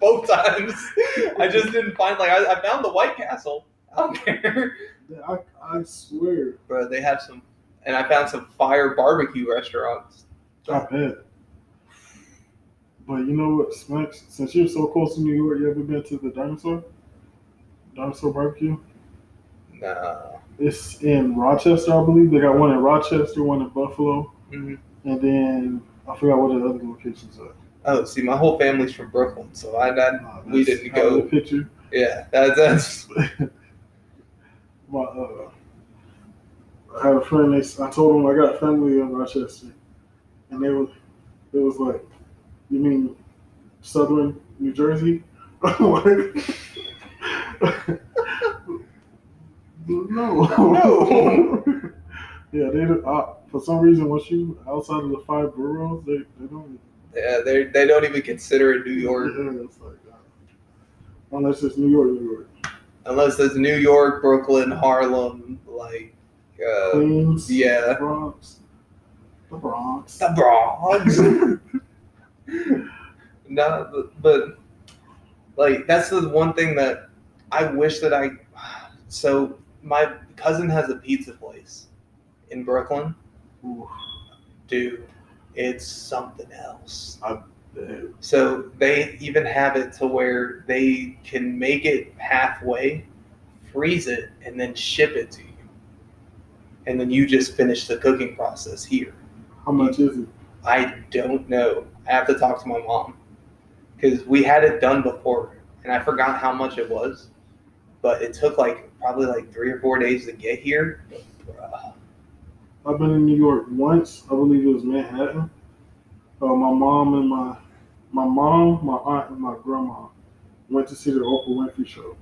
Both times. I just didn't find, like, I, I found the White Castle out there. I, I swear. Bro, they have some, and I found some fire barbecue restaurants. I bet. But you know what, Smacks? Since you're so close to New York, you ever been to the dinosaur? Dinosaur barbecue? No. It's in Rochester, I believe. They got one in Rochester, one in Buffalo, hmm and then I forgot what the other locations are. Oh, see, my whole family's from Brooklyn, so I, I we didn't go. The picture. yeah, that, that's My, uh, I had a friend. They, I told them I got family in Rochester, and they was, it was like, you mean Southern New Jersey? no. No. yeah, they. do- Uh, for some reason, once you outside of the five boroughs, they, they don't. yeah. They they don't even consider it New York Yeah, it's like, uh, unless it's New York, New York, unless it's New York, Brooklyn, Harlem, like uh, Queens, yeah. The Bronx, the Bronx. the Bronx. no, but, but like that's the one thing that I wish that I. So my cousin has a pizza place in Brooklyn. Ooh, Dude, it's something else. So they even have it to where they can make it halfway, freeze it, and then ship it to you. And then you just finish the cooking process here. How much is it? I don't know. I have to talk to my mom because we had it done before, and I forgot how much it was. But it took like probably like three or four days to get here. I've been in New York once. I believe it was Manhattan. Uh, my mom and my my mom, my aunt, and my grandma went to see the Oprah Winfrey show.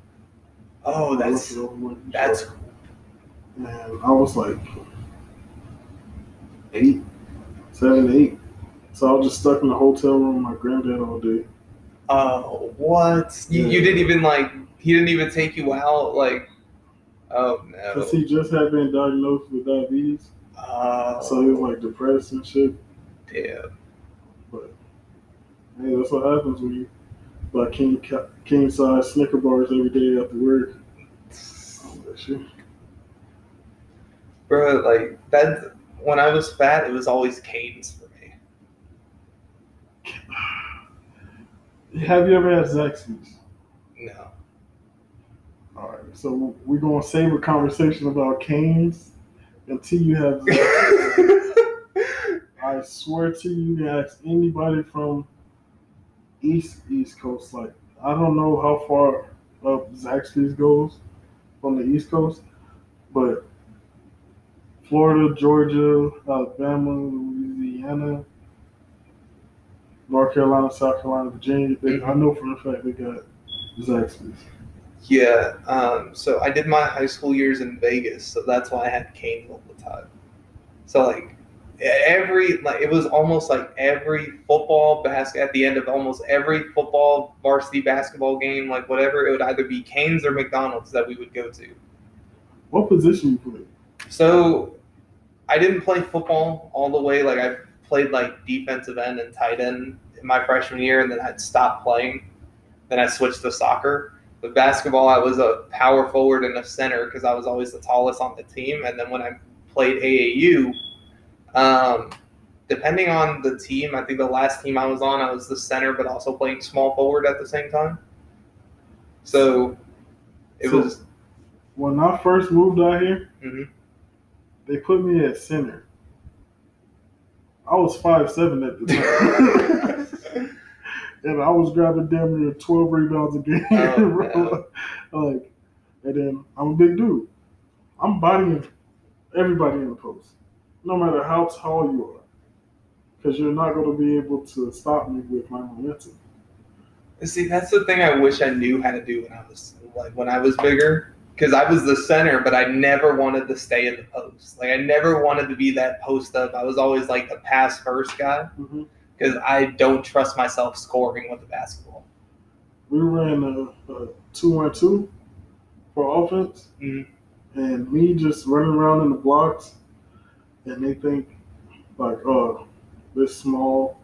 Oh, that's to the Oprah Winfrey that's show, and I was like eight, seven, eight. So I was just stuck in the hotel room with my granddad all day. oh what you, you didn't even like he didn't even take you out like oh no Cause he just had been diagnosed with diabetes, oh so he was like depressed and shit. damn But hey, that's what happens when you buy king king size Snicker bars every day after work. Oh, bro like that when I was fat it was always Canes for me Have you ever had Zaxby's? No All right, so we're gonna save a conversation about canes until you have. I swear to you, you ask anybody from East East Coast. Like I don't know how far up Zaxby's goes from the East Coast, but Florida, Georgia, Alabama, Louisiana, North Carolina, South Carolina, Virginia. They, I know for a fact they got Zaxby's. Yeah, um, so I did my high school years in Vegas, so that's why I had canes all the time. So like every like it was almost like every football basket at the end of almost every football varsity basketball game, like whatever, it would either be Canes or McDonald's that we would go to. What position you play? So I didn't play football all the way. Like I played like defensive end and tight end in my freshman year, and then I'd stopped playing. Then I switched to soccer. With basketball, I was a power forward and a center because I was always the tallest on the team. And then when I played AAU, um, depending on the team, I think the last team I was on, I was the center, but also playing small forward at the same time. So it So- was When I first moved out here, Mhm. they put me at center. I was five seven at the time, and I was grabbing damn near twelve rebounds a game. Oh. Like, and then I'm a big dude. I'm bodying everybody in the post, no matter how tall you are, because you're not going to be able to stop me with my momentum. See, that's the thing I wish I knew how to do when I was like when I was bigger. Because I was the center, but I never wanted to stay in the post. Like I never wanted to be that post up. I was always like the pass first guy hmm because I don't trust myself scoring with the basketball. We ran a, a two on two for offense, Mhm. and me just running around in the blocks, and they think like, oh, this small,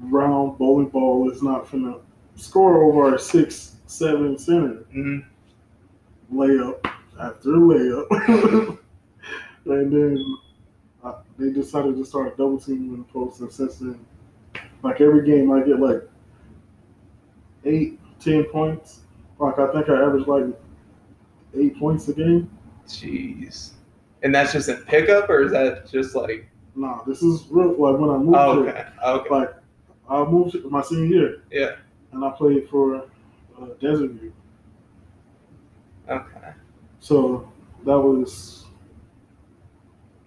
round bowling ball is not finna score over a six seven center hmm layup after layup, and then they decided to start double teaming in the post, and since then, like every game, I get like eight, ten points. Like I think I average like eight points a game. Jeez. And that's just in pickup, or is that just like? Nah, this is real. Like when I moved Oh, here, okay. Okay. like I moved to my senior year. Yeah. And I played for uh, Desert View. Okay. So that was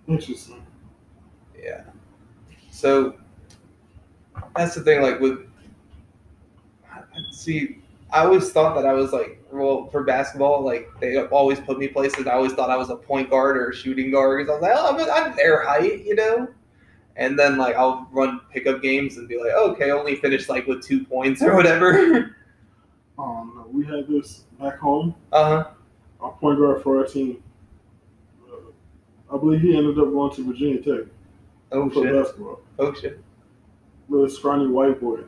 interesting. So that's the thing. Like with see, I always thought that I was like well for basketball. Like they always put me places. I always thought I was a point guard or a shooting guard because I was like, oh, I'm, I'm their height, you know. And then like I'll run pickup games and be like, okay, only finished like with two points or whatever. Um, no, we had this back home. Uh huh. Our point guard for our team. Uh, I believe he ended up going to Virginia Tech Oh for shit. basketball. Oh shit. Little scrawny white boy.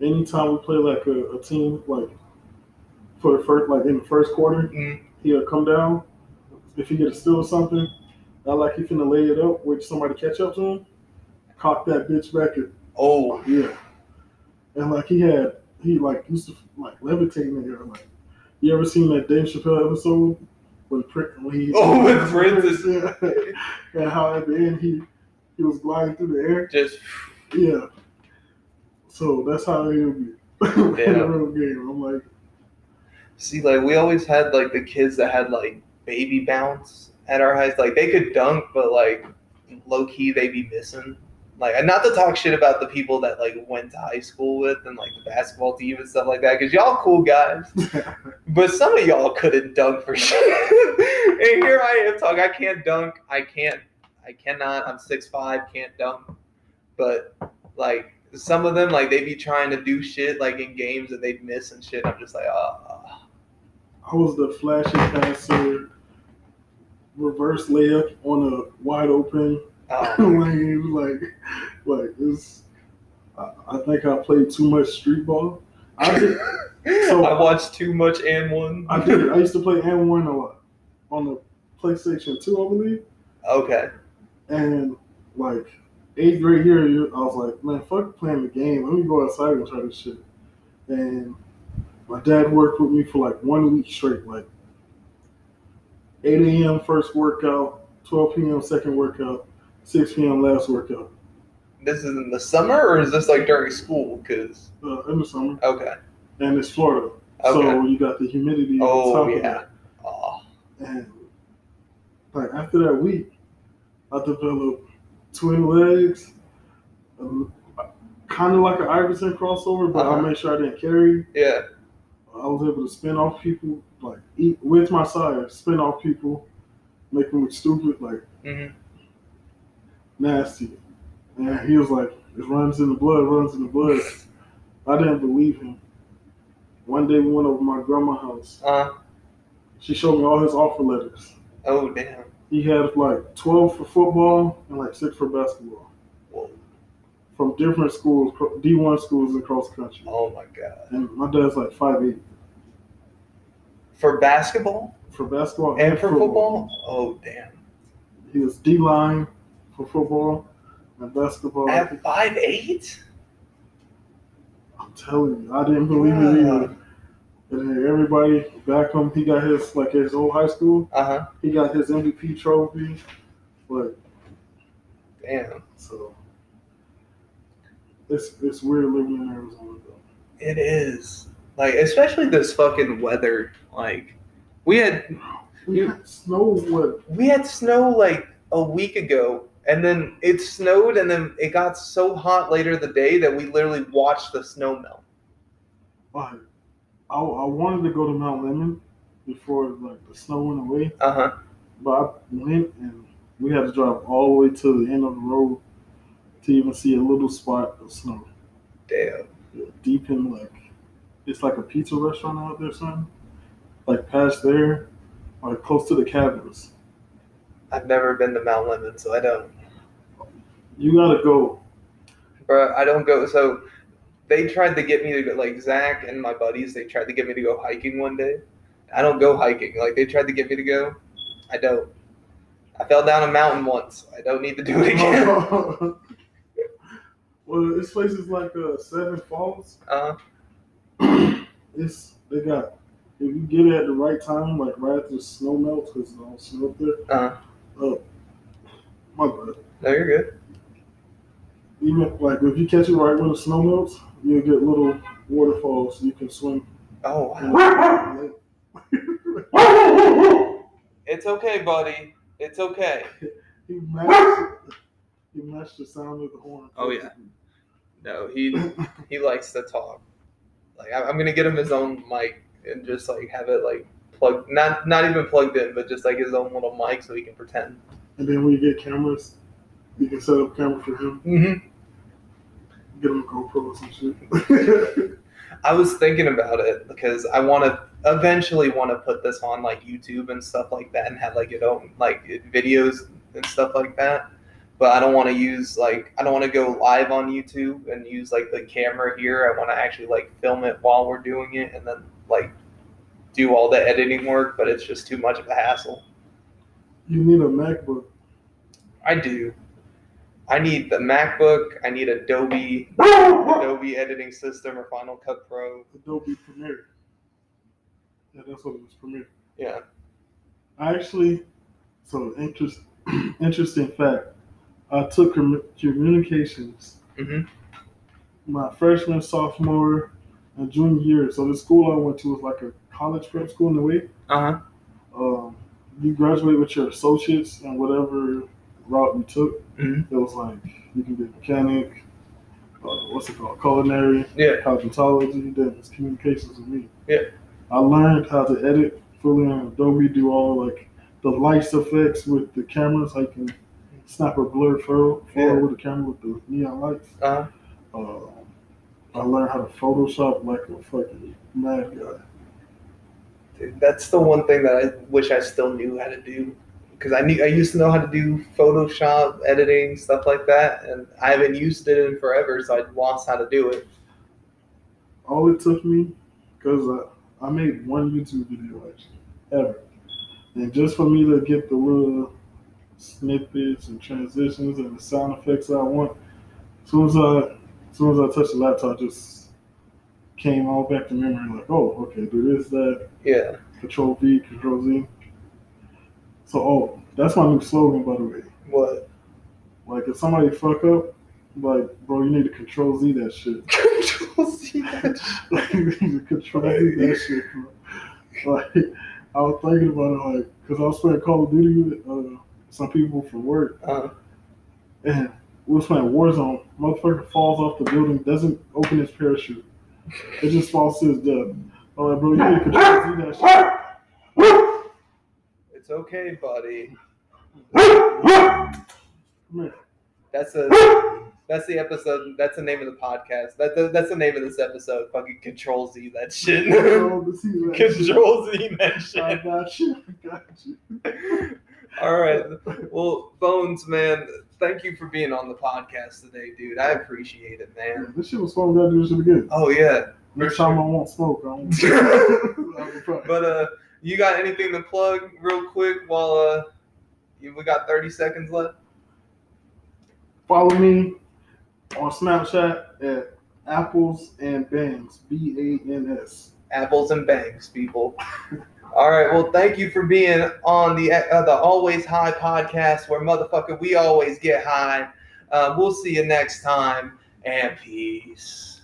Anytime we play like a, a team, like for the first, like in the first quarter, Mm. he'll come down. If he get a steal or something, not like he finna lay it up, wait somebody catch up to him, cock that bitch back and Oh. yeah. And like he had, he like used to like levitate in there. Like, you ever seen that Dave Chappelle episode when when he Oh, with Prince. yeah. and how at the end he he was gliding through the air. Just Yeah. So that's how he'll be in Yeah. a real game. I'm like, see, like we always had like the kids that had like baby bounce at our highs. Like they could dunk, but like low key they be missing. Like, and not to talk shit about the people that like went to high school with and like the basketball team and stuff like that, because y'all cool guys. But some of y'all couldn't dunk for shit. and here I am talking. I can't dunk. I can't. I cannot. I'm six five. Can't dunk. But like some of them, like they be trying to do shit like in games that they'd miss and shit. I'm just like, oh. I was the flashy passer, reverse layup on a wide open oh. lane. Like, like it's. I, I think I played too much street ball. I did. So- I watched too much and one. I did. I used to play and one a lot on the PlayStation Two, I believe. okay. And like eighth grade year, I was like, man, fuck playing the game. Let me go outside and try this shit. And my dad worked with me for like one week straight, like 8 a.m. first workout, 12 p.m. second workout, 6 p.m. last workout This is in the summer or is this like during school? Cause uh, in the summer. okay. And it's Florida. Okay. So you got the humidity Oh yeah. Oh. And like after that week, I developed twin legs, um, kind of like an Iverson crossover, but I Uh-huh. made sure I didn't carry. Yeah. I was able to spin off people, like eat with my side, spin off people, make them look stupid, like hmm nasty. And he was like, "It runs in the blood, runs in the blood." I didn't believe him. One day we went over to my grandma's house. Uh. She showed me all his offer letters. Oh damn. He had like 12 for football and like six for basketball Whoa. from different schools, D1 schools across the country. Oh my god. And my dad's like 5'8 For basketball for basketball and for football? Oh damn. He was D line for football and basketball. At five eight? I'm telling you, I didn't believe it either. And everybody back home, he got his like his old high school. Uh huh. He got his MVP trophy. But Damn. so it's it's weird living in Arizona though. It is. Like, especially this fucking weather. Like, we had We You- had snow what we had snow like a week ago, and then it snowed, and then it got so hot later the day that we literally watched the snow melt. like I, I wanted to go to Mount Lemmon before like the snow went away. Uh huh. But I went and we had to drive all the way to the end of the road to even see a little spot of snow. Damn. Deep in like it's like a pizza restaurant out there, son. Like past there, like close to the cabins. I've never been to Mount Lemmon, so I don't. You gotta go. Bro, I don't go. So they tried to get me to go, like Zach and my buddies. They tried to get me to go hiking one day. I don't go hiking. Like they tried to get me to go. I don't. I fell down a mountain once. I don't need to do it again. well, this place is like uh, Seven Falls. Uh, It's they got if you get it at the right time, like right after the snow melts, because it's all snow up there. uh, Oh, my bad. no, you're good. even like if you catch it right when the snow melts, you'll get little waterfalls you can swim. Oh wow. It's okay, buddy. It's okay. he matched he matched the sound of the horn. Oh, yeah. No, he he likes to talk. Like I'm gonna get him his own mic and just like have it like plugged, not not even plugged in, but just like his own little mic so he can pretend. And then when you get cameras, you can set up camera for him. Mm-hmm. Get a GoPro or some shit. I was thinking about it because I want to eventually want to put this on like YouTube and stuff like that and have like it own like videos and stuff like that. But I don't want to use like I don't want to go live on YouTube and use like the camera here. I want to actually like film it while we're doing it and then like do all the editing work. But it's just too much of a hassle. you need a MacBook. I do. I need the MacBook. I need Adobe Adobe editing system or Final Cut Pro. Adobe Premiere. Yeah, that's what it was, Premiere. Yeah. I actually, so interest, interesting fact. I took commu- communications Mhm. my freshman, sophomore, and junior year. So the school I went to was like a college prep school in a way. Uh huh. Um, you graduate with your associates and whatever route you took. Mhm. It was like you can be a mechanic, uh, what's it called, culinary, Yeah. cosmetology. Then it's communications with me. Yeah. I learned how to edit fully on Adobe, do all like the lights effects with the cameras. I can snap a blur photo, Yeah. with the camera with the neon lights. Uh huh. Uh, I learned how to Photoshop like a fucking mad guy. Dude, that's the one thing that I wish I still knew how to do. Because I knew I used to know how to do Photoshop editing stuff like that, and I haven't used it in forever, so I lost how to do it. All it took me, because I, I made one YouTube video actually, ever. And just for me to get the little snippets and transitions and the sound effects I want, as soon as I, as soon as I touched the laptop, just came all back to memory. Like, oh, okay, do this, that, Yeah. Control V, Control Z. So, oh, that's my new slogan, by the way. What? Like, if somebody fuck up, like, bro, you need to Control Z that shit. Control Z that like, you need to Control Z that shit, bro. Like, I was thinking about it, like, because I was playing Call of Duty with uh, some people from work, Uh, and we was playing Warzone. Motherfucker falls off the building, doesn't open his parachute. It just falls to his death. I'm like, bro, you need to Control Z that shit. Okay, buddy. That's a that's the episode. That's the name of the podcast. That, that- that's the name of this episode. Fucking Control Z that shit. Control Z that shit. Control Z that I shit. got you. I got you. All right. Well, Bones, man, thank you for being on the podcast today, dude. I appreciate it, Yeah, man. this shit was fun. We gotta do this shit again. Oh yeah. Next time sure. I won't smoke. I won't. But uh, you got anything to plug real quick while uh, we got thirty seconds left? Follow me on Snapchat at Apples and Bangs. B A N S. Apples and bangs, people. All right. Well, thank you for being on the uh, the Always High podcast, where motherfucker we always get high. Uh, we'll see you next time, and peace.